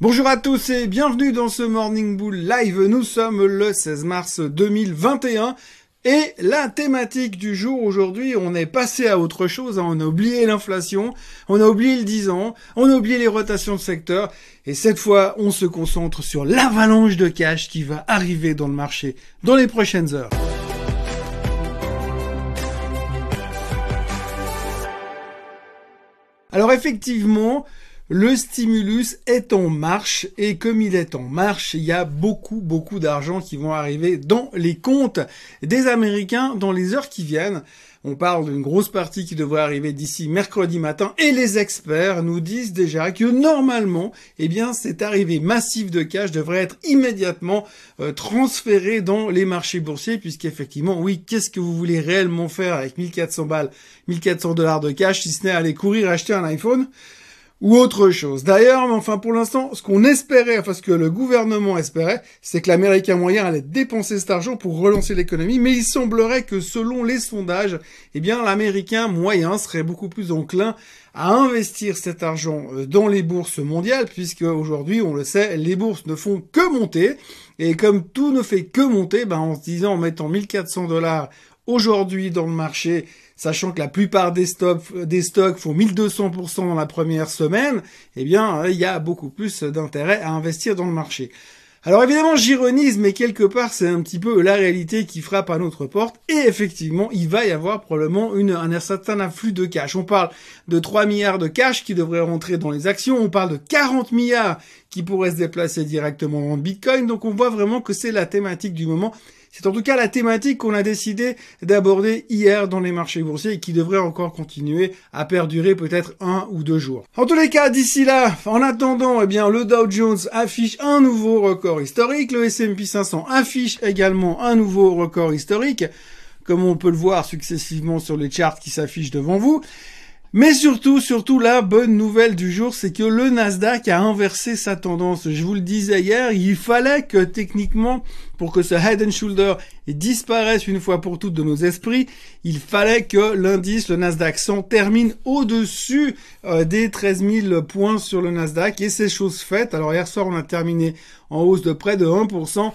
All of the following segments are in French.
Bonjour à tous et bienvenue dans ce Morning Bull Live. Nous sommes le 16 mars 2021 et la thématique du jour aujourd'hui, on est passé à autre chose. Hein. On a oublié l'inflation, on a oublié le 10 ans, on a oublié les rotations de secteur et cette fois, on se concentre sur l'avalanche de cash qui va arriver dans le marché dans les prochaines heures. Alors effectivement, le stimulus est en marche et comme il est en marche, il y a beaucoup beaucoup d'argent qui vont arriver dans les comptes des Américains dans les heures qui viennent. On parle d'une grosse partie qui devrait arriver d'ici mercredi matin et les experts nous disent déjà que normalement, eh bien, cette arrivée massive de cash devrait être immédiatement euh, transférée dans les marchés boursiers puisqu'effectivement, oui, qu'est-ce que vous voulez réellement faire avec 1400 balles, 1400 dollars de cash si ce n'est aller courir acheter un iPhone? Ou autre chose. D'ailleurs, enfin pour l'instant, ce qu'on espérait, enfin ce que le gouvernement espérait, c'est que l'Américain moyen allait dépenser cet argent pour relancer l'économie, mais il semblerait que selon les sondages, eh bien l'Américain moyen serait beaucoup plus enclin à investir cet argent euh, dans les bourses mondiales, puisque aujourd'hui, on le sait, les bourses ne font que monter, et comme tout ne fait que monter, ben en se disant, en mettant 1400 dollars aujourd'hui dans le marché, sachant que la plupart des stocks, des stocks font 1200% dans la première semaine, eh bien, il y a beaucoup plus d'intérêt à investir dans le marché. Alors évidemment, j'ironise, mais quelque part, c'est un petit peu la réalité qui frappe à notre porte. Et effectivement, il va y avoir probablement un certain afflux de cash. On parle de 3 milliards de cash qui devraient rentrer dans les actions. On parle de 40 milliards qui pourraient se déplacer directement dans Bitcoin. Donc on voit vraiment que c'est la thématique du moment. C'est en tout cas la thématique qu'on a décidé d'aborder hier dans les marchés boursiers et qui devrait encore continuer à perdurer peut-être un ou deux jours. En tous les cas, d'ici là, en attendant, eh bien, le Dow Jones affiche un nouveau record historique, le S&P 500 affiche également un nouveau record historique, comme on peut le voir successivement sur les charts qui s'affichent devant vous. Mais surtout, surtout la bonne nouvelle du jour, c'est que le Nasdaq a inversé sa tendance. Je vous le disais hier, il fallait que techniquement, pour que ce head and shoulder disparaisse une fois pour toutes de nos esprits, il fallait que l'indice, le Nasdaq 100, termine au-dessus euh, des 13 000 points sur le Nasdaq. Et c'est chose faite. Alors hier soir, on a terminé en hausse de près de 1%.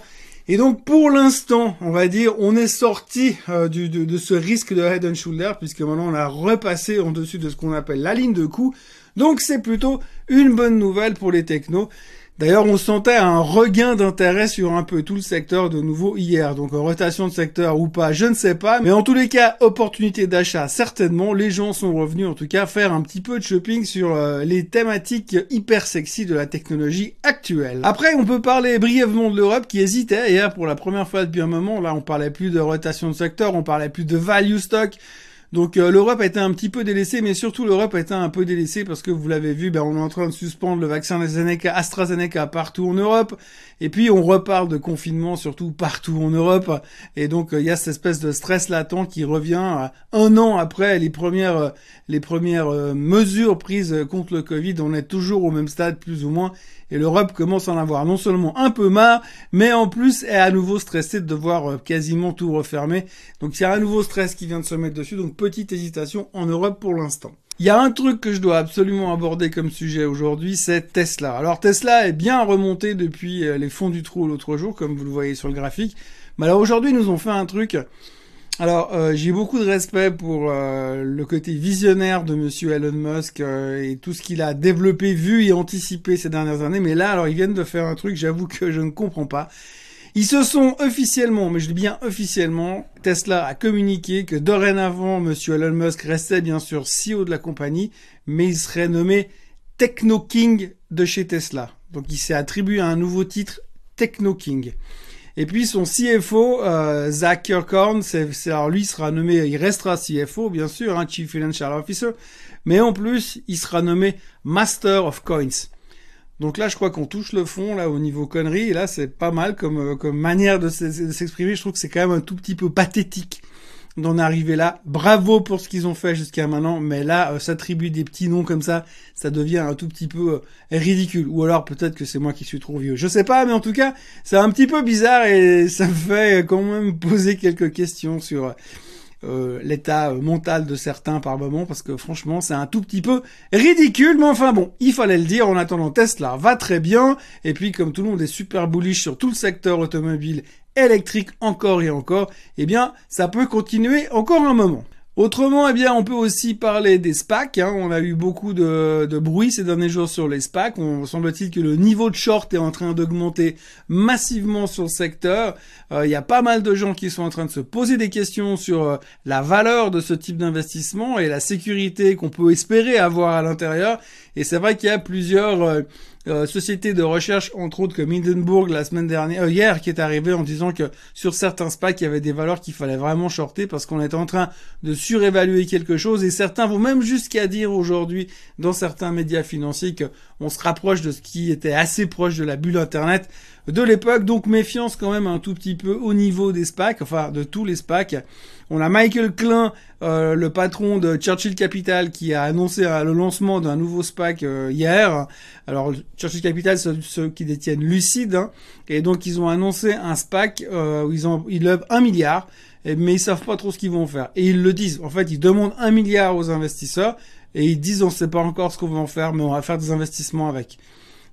Et donc pour l'instant, on va dire, on est sorti euh, de, de, ce risque de head and shoulder puisque maintenant on a repassé en dessus de ce qu'on appelle la ligne de coup. Donc c'est plutôt une bonne nouvelle pour les technos. D'ailleurs, on sentait un regain d'intérêt sur un peu tout le secteur de nouveau hier. Donc, rotation de secteur ou pas, je ne sais pas. Mais en tous les cas, opportunité d'achat, certainement. Les gens sont revenus, en tout cas, faire un petit peu de shopping sur euh, les thématiques hyper sexy de la technologie actuelle. Après, on peut parler brièvement de l'Europe qui hésitait hier pour la première fois depuis un moment. Là, on parlait plus de rotation de secteur, on parlait plus de value stock. Donc euh, l'Europe a été un petit peu délaissée, mais surtout l'Europe a été un peu délaissée parce que vous l'avez vu, ben, on est en train de suspendre le vaccin AstraZeneca, partout en Europe, et puis on reparle de confinement surtout partout en Europe, et donc euh, il y a cette espèce de stress latent qui revient un an après les premières euh, les premières mesures prises contre le Covid. On est toujours au même stade plus ou moins, et l'Europe commence à en avoir non seulement un peu marre, mais en plus est à nouveau stressée de devoir euh, quasiment tout refermer. Donc il y a un nouveau stress qui vient de se mettre dessus, donc petite hésitation en Europe pour l'instant. Il y a un truc que je dois absolument aborder comme sujet aujourd'hui, c'est Tesla. Alors Tesla est bien remonté depuis euh, les fonds du trou l'autre jour, comme vous le voyez sur le graphique. Mais alors aujourd'hui, ils nous ont fait un truc alors, euh, j'ai beaucoup de respect pour euh, le côté visionnaire de Monsieur Elon Musk euh, et tout ce qu'il a développé, vu et anticipé ces dernières années. Mais là, alors, ils viennent de faire un truc, j'avoue que je ne comprends pas. Ils se sont officiellement, mais je dis bien officiellement, Tesla a communiqué que dorénavant, Monsieur Elon Musk restait bien sûr CEO de la compagnie, mais il serait nommé Techno King de chez Tesla. Donc, il s'est attribué un nouveau titre, Techno King. Et puis son CFO, euh, Zach Kirkhorn, c'est, alors lui sera nommé, il restera CFO bien sûr, hein, Chief Financial Officer, mais en plus il sera nommé Master of Coins. Donc là, je crois qu'on touche le fond là au niveau conneries. Et là, c'est pas mal comme euh, comme manière de s'exprimer. Je trouve que c'est quand même un tout petit peu pathétique d'en arriver là. Bravo pour ce qu'ils ont fait jusqu'à maintenant, mais là, euh, s'attribuer des petits noms comme ça, ça devient un tout petit peu euh, ridicule. Ou alors peut-être que c'est moi qui suis trop vieux. Je sais pas, mais en tout cas, c'est un petit peu bizarre et ça me fait quand même poser quelques questions sur euh, l'état mental de certains par moment, parce que franchement, c'est un tout petit peu ridicule, mais enfin bon, il fallait le dire. En attendant, Tesla va très bien, et puis comme tout le monde est super bullish sur tout le secteur automobile électrique encore et encore, eh bien, ça peut continuer encore un moment. Autrement, eh bien, on peut aussi parler des SPAC. Hein. On a eu beaucoup de, bruit ces derniers jours sur les SPAC. On semble-t-il que le niveau de short est en train d'augmenter massivement sur le secteur. Euh, il y a pas mal de gens qui sont en train de se poser des questions sur euh, la valeur de ce type d'investissement et la sécurité qu'on peut espérer avoir à l'intérieur. Et c'est vrai qu'il y a plusieurs euh, euh, société de recherche, entre autres comme Hindenburg la semaine dernière, euh, hier, qui est arrivé en disant que sur certains SPAC, il y avait des valeurs qu'il fallait vraiment shorter parce qu'on était en train de surévaluer quelque chose et certains vont même jusqu'à dire aujourd'hui dans certains médias financiers qu'on se rapproche de ce qui était assez proche de la bulle Internet de l'époque. Donc méfiance quand même un tout petit peu au niveau des SPAC, enfin de tous les SPAC. On a Michael Klein, euh, le patron de Churchill Capital, qui a annoncé le lancement d'un nouveau SPAC euh, hier. Alors Churchill Capital, c'est ceux qui détiennent Lucid, hein. et donc ils ont annoncé un SPAC euh, où ils ont ils lèvent un milliard, mais ils savent pas trop ce qu'ils vont faire. Et ils le disent. En fait, ils demandent un milliard aux investisseurs et ils disent on sait pas encore ce qu'on va en faire, mais on va faire des investissements avec.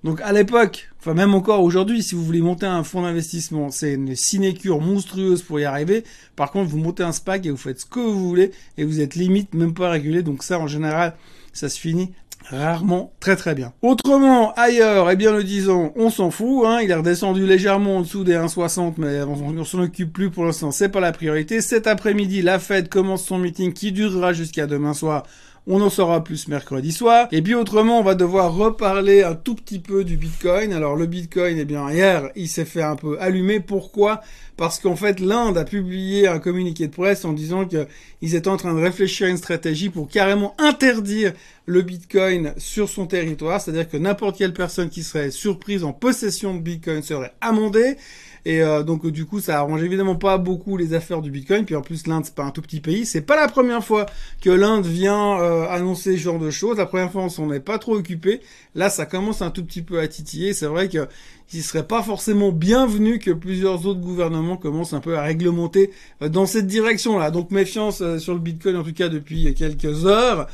Donc à l'époque, enfin même encore aujourd'hui, si vous voulez monter un fonds d'investissement, c'est une sinécure monstrueuse pour y arriver. Par contre, vous montez un SPAC et vous faites ce que vous voulez et vous êtes limite même pas régulé. Donc ça, en général, ça se finit rarement très très bien. Autrement, ailleurs, eh bien le disons, on s'en fout, hein, il est redescendu légèrement en dessous des 1,60, mais on, on s'en occupe plus pour l'instant, c'est pas la priorité. Cet après-midi, la Fed commence son meeting qui durera jusqu'à demain soir on en saura plus mercredi soir. Et puis autrement, on va devoir reparler un tout petit peu du Bitcoin. Alors le Bitcoin, eh bien hier, il s'est fait un peu allumer. Pourquoi? Parce qu'en fait, l'Inde a publié un communiqué de presse en disant qu'ils étaient en train de réfléchir à une stratégie pour carrément interdire le Bitcoin sur son territoire. C'est-à-dire que n'importe quelle personne qui serait surprise en possession de Bitcoin serait amendée. Et euh, donc du coup, ça arrange évidemment pas beaucoup les affaires du Bitcoin. Puis en plus, l'Inde c'est pas un tout petit pays. C'est pas la première fois que l'Inde vient euh, annoncer ce genre de choses. La première fois, on s'en est pas trop occupé. Là, ça commence un tout petit peu à titiller. C'est vrai que il serait pas forcément bienvenu que plusieurs autres gouvernements commencent un peu à réglementer euh, dans cette direction-là. Donc méfiance sur le Bitcoin en tout cas depuis quelques heures.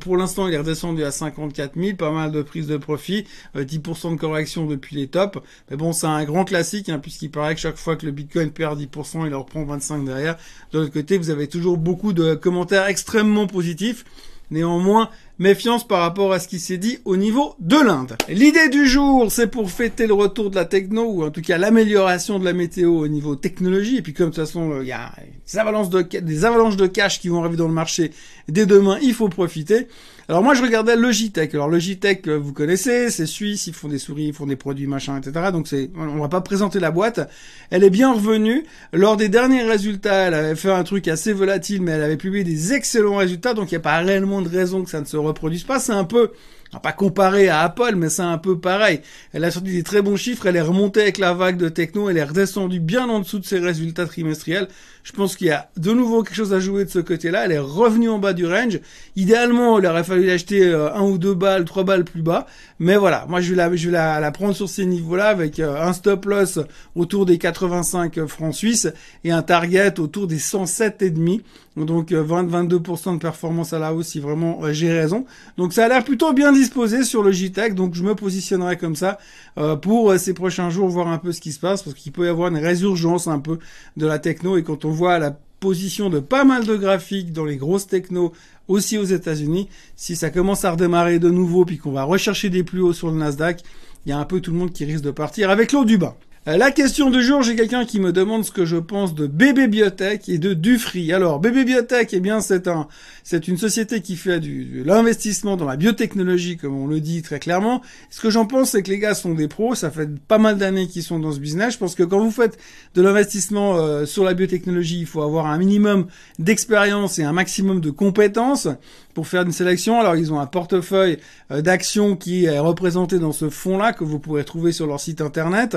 pour l'instant, il est redescendu à 54 000, pas mal de prises de profit, 10% de correction depuis les tops. Mais bon, c'est un grand classique. Hein, puisqu'il paraît que chaque fois que le Bitcoin perd 10%, il en reprend 25 derrière. De l'autre côté, vous avez toujours beaucoup de commentaires extrêmement positifs. Néanmoins, méfiance par rapport à ce qui s'est dit au niveau de l'Inde. L'idée du jour, c'est pour fêter le retour de la techno, ou en tout cas l'amélioration de la météo au niveau technologie. Et puis comme de toute façon, il y a des avalanches de, des avalanches de cash qui vont arriver dans le marché dès demain, il faut profiter. Alors moi je regardais Logitech. Alors Logitech, euh, vous connaissez, c'est suisse, ils font des souris, ils font des produits machin, etc. Donc c'est, on va pas présenter la boîte. Elle est bien revenue. Lors des derniers résultats, elle avait fait un truc assez volatile, mais elle avait publié des excellents résultats. Donc il n'y a pas réellement de raison que ça ne se reproduise pas. C'est un peu pas comparé à Apple, mais c'est un peu pareil. Elle a sorti des très bons chiffres, elle est remontée avec la vague de techno, elle est redescendue bien en dessous de ses résultats trimestriels. Je pense qu'il y a de nouveau quelque chose à jouer de ce côté-là. Elle est revenue en bas du range. Idéalement, il aurait fallu l'acheter euh, un ou deux balles, trois balles plus bas. Mais voilà, moi je vais la, je la, prendre sur ces niveaux-là avec euh, un stop loss autour des 85 francs suisses et un target autour des 107 et demi. Donc 20-22% euh, de performance à la hausse si vraiment j'ai raison. Donc ça a l'air plutôt bien disposé sur le JTEC. Donc je me positionnerai comme ça pour ces prochains jours, voir un peu ce qui se passe parce qu'il peut y avoir une résurgence un peu de la techno et quand on voit la position de pas mal de graphiques dans les grosses technos aussi aux États-Unis, si ça commence à redémarrer de nouveau puis qu'on va rechercher des plus hauts sur le Nasdaq, il y a un peu tout le monde qui risque de partir avec l'eau du bain. Euh, la question du jour, j'ai quelqu'un qui me demande ce que je pense de Bébé Biotech et de Dufry. Alors, Bébé Biotech, eh bien, c'est un, c'est une société qui fait du, de l'investissement dans la biotechnologie, comme on le dit très clairement. Ce que j'en pense, c'est que les gars sont des pros. Ça fait pas mal d'années qu'ils sont dans ce business. Je pense que quand vous faites de l'investissement euh, sur la biotechnologie, il faut avoir un minimum d'expérience et un maximum de compétences pour faire une sélection. Alors ils ont un portefeuille euh, d'actions qui est représenté dans ce fonds-là que vous pourrez trouver sur leur site internet.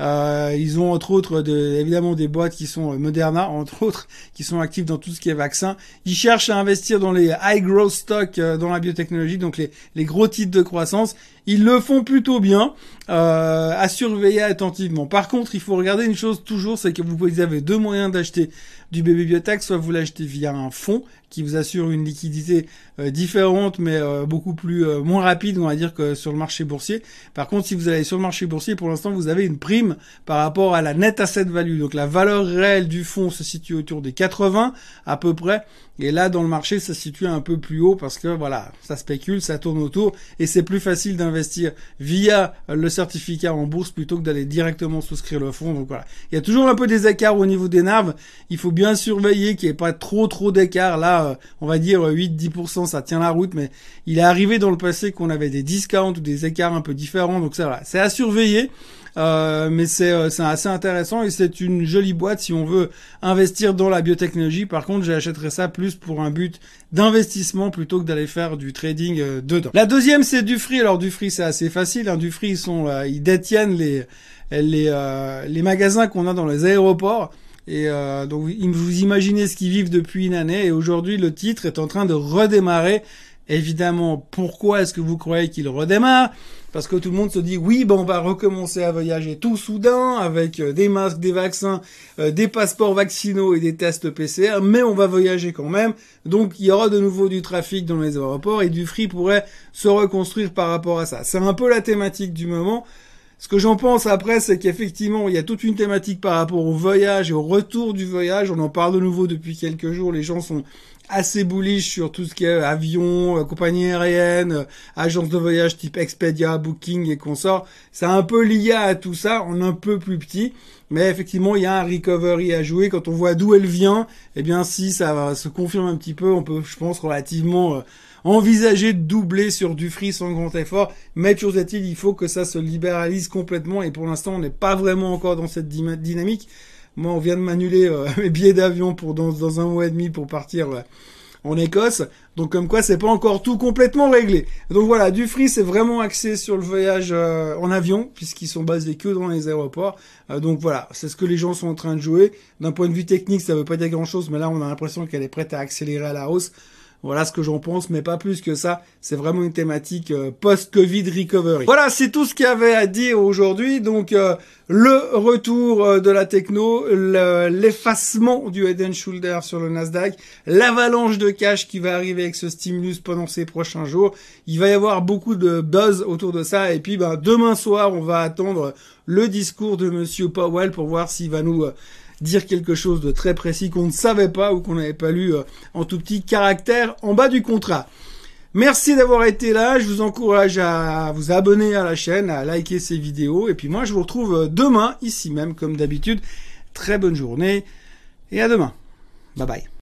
Euh, ils ont entre autres de, évidemment des boîtes qui sont euh, Moderna, entre autres, qui sont actives dans tout ce qui est vaccin. Ils cherchent à investir dans les high growth stocks dans la biotechnologie, donc les, les gros titres de croissance. Ils le font plutôt bien, à surveiller attentivement. Par contre, il faut regarder une chose toujours, c'est que vous avez deux moyens d'acheter du bébé biotech, soit vous l'achetez via un fonds qui vous assure une liquidité euh, différente mais euh, beaucoup plus euh, moins rapide on va dire que sur le marché boursier. Par contre, si vous allez sur le marché boursier, pour l'instant, vous avez une prime par rapport à la net asset value. Donc la valeur réelle du fonds se situe autour des 80 à peu près et là dans le marché, ça se situe un peu plus haut parce que voilà, ça spécule, ça tourne autour et c'est plus facile d'investir via le certificat en bourse plutôt que d'aller directement souscrire le fonds. Donc voilà, il y a toujours un peu des écarts au niveau des nerfs. Il faut bien surveiller qu'il n'y ait pas trop trop d'écarts là euh, on va dire 8-10%, ça tient la route, mais il est arrivé dans le passé qu'on avait des discounts ou des écarts un peu différents, donc ça, c'est à surveiller. Euh, mais euh, c'est assez intéressant et c'est une jolie boîte si on veut investir dans la biotechnologie. Par contre, j'achèterais ça plus pour un but d'investissement plutôt que d'aller faire du trading dedans. La deuxième, c'est du free. Alors du free, c'est assez facile. Hein. Du free, ils sont, ils détiennent les les, les magasins qu'on a dans les aéroports. Et euh, donc vous imaginez ce qu'ils vivent depuis une année et aujourd'hui le titre est en train de redémarrer. Évidemment, pourquoi est-ce que vous croyez qu'il redémarre? Parce que tout le monde se dit oui, ben on va recommencer à voyager tout soudain avec euh, des masques, des vaccins, euh, des passeports vaccinaux et des tests PCR, mais on va voyager quand même. Donc il y aura de nouveau du trafic dans les aéroports et du free pourrait se reconstruire par rapport à ça. C'est un peu la thématique du moment. Ce que j'en pense après, c'est qu'effectivement, il y a toute une thématique par rapport au voyage et au retour du voyage. On en parle de nouveau depuis quelques jours. Les gens sont assez bullish sur tout ce qui est avion, euh, compagnie aérienne, euh, agence de voyage type Expedia, Booking et consorts. C'est un peu lié à tout ça, en un peu plus petit. Mais effectivement, il y a un recovery à jouer. Quand on voit d'où elle vient, eh bien, si ça se confirme un petit peu, on peut, je pense, relativement euh, envisager de doubler sur du free sans grand effort. Mais toujours est-il, il faut que ça se libéralise complètement. Et pour l'instant, on n'est pas vraiment encore dans cette dynamique. Moi, on vient de m'annuler euh, mes billets d'avion pour dans, dans, un mois et demi pour partir euh, en Écosse. Donc comme quoi, c'est pas encore tout complètement réglé. Donc voilà, du free, c'est vraiment axé sur le voyage euh, en avion, puisqu'ils sont basés que dans les aéroports. donc voilà, c'est ce que les gens sont en train de jouer. D'un point de vue technique, ça veut pas dire grand-chose, mais là, on a l'impression qu'elle est prête à accélérer à la hausse. Voilà ce que j'en pense, mais pas plus que ça. C'est vraiment une thématique euh, post-Covid recovery. Voilà, c'est tout ce qu'il y avait à dire aujourd'hui. Donc, euh, le retour euh, de la techno, l'effacement du head and shoulder sur le Nasdaq, l'avalanche de cash qui va arriver avec ce stimulus pendant ces prochains jours. Il va y avoir beaucoup de buzz autour de ça. Et puis, ben, demain soir, on va attendre le discours de Monsieur Powell pour voir s'il va nous dire quelque chose de très précis qu'on ne savait pas ou qu'on n'avait pas lu euh, en tout petit caractère en bas du contrat. Merci d'avoir été là. Je vous encourage à vous abonner à la chaîne, à liker ces vidéos. Et puis moi, je vous retrouve euh, demain, ici même, comme d'habitude. Très bonne journée et à demain. Bye bye.